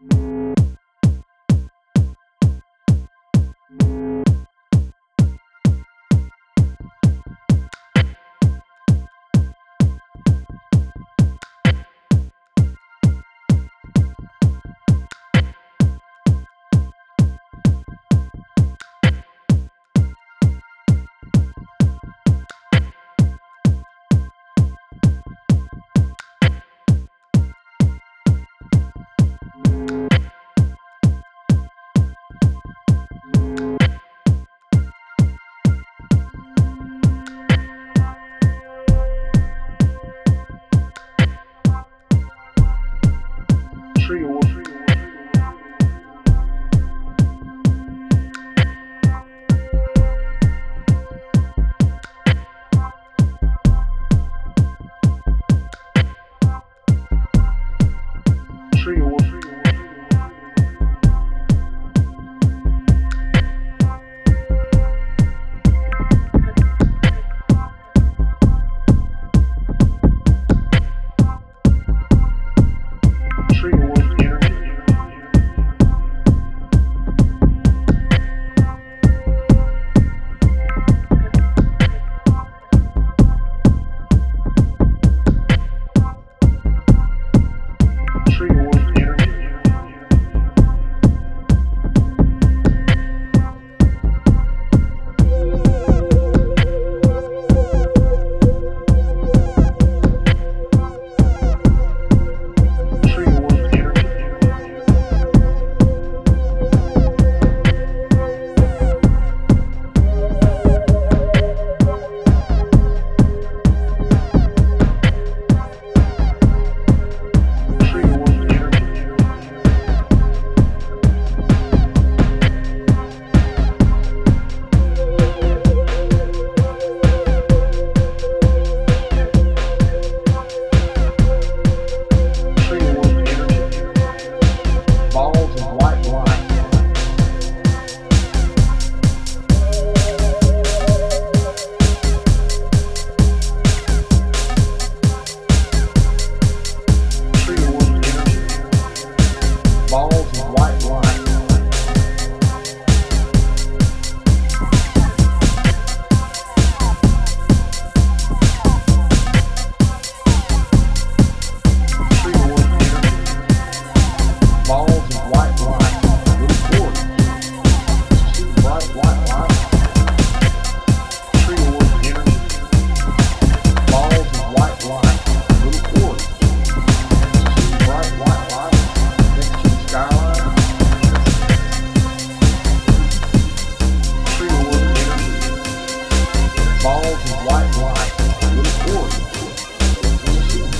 thank you trio. Trio.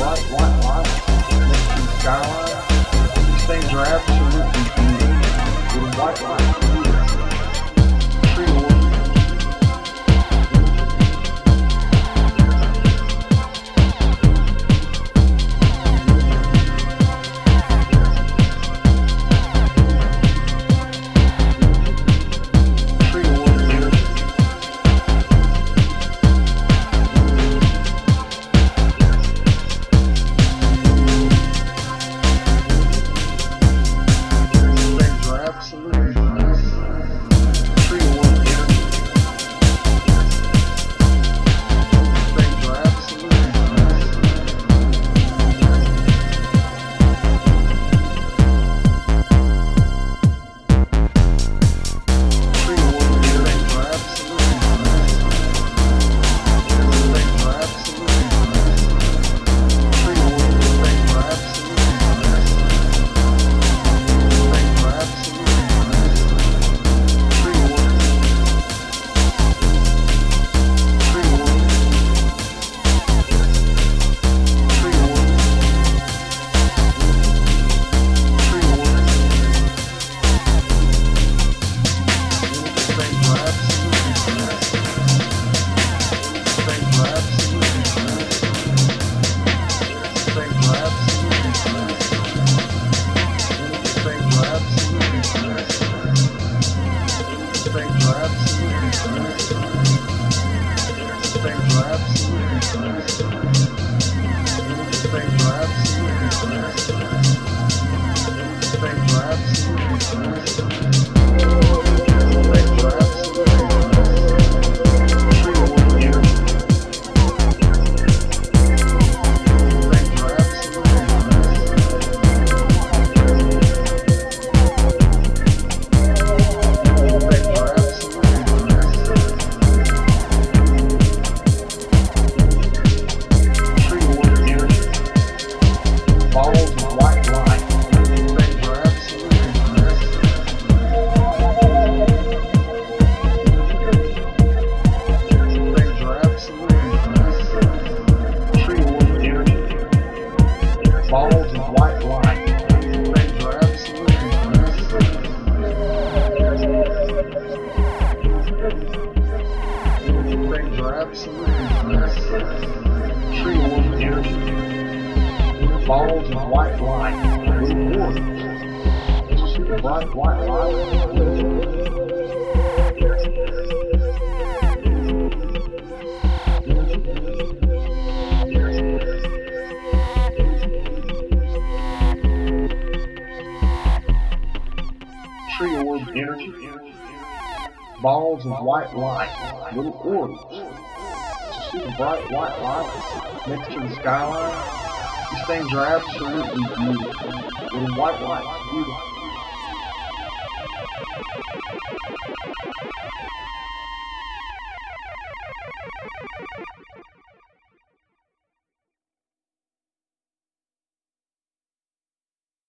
what, what, what, Nixon skyline. These things are absolutely beautiful. With white light. Thank you. Things are absolutely beautiful. Tree orb energy. Balls white light. Orbs. Did you see the bright white light? Tree orb energy. Balls of white light. Little orbs. You see the bright white lights next to the skyline? These things are absolutely beautiful. Little white lights, beautiful.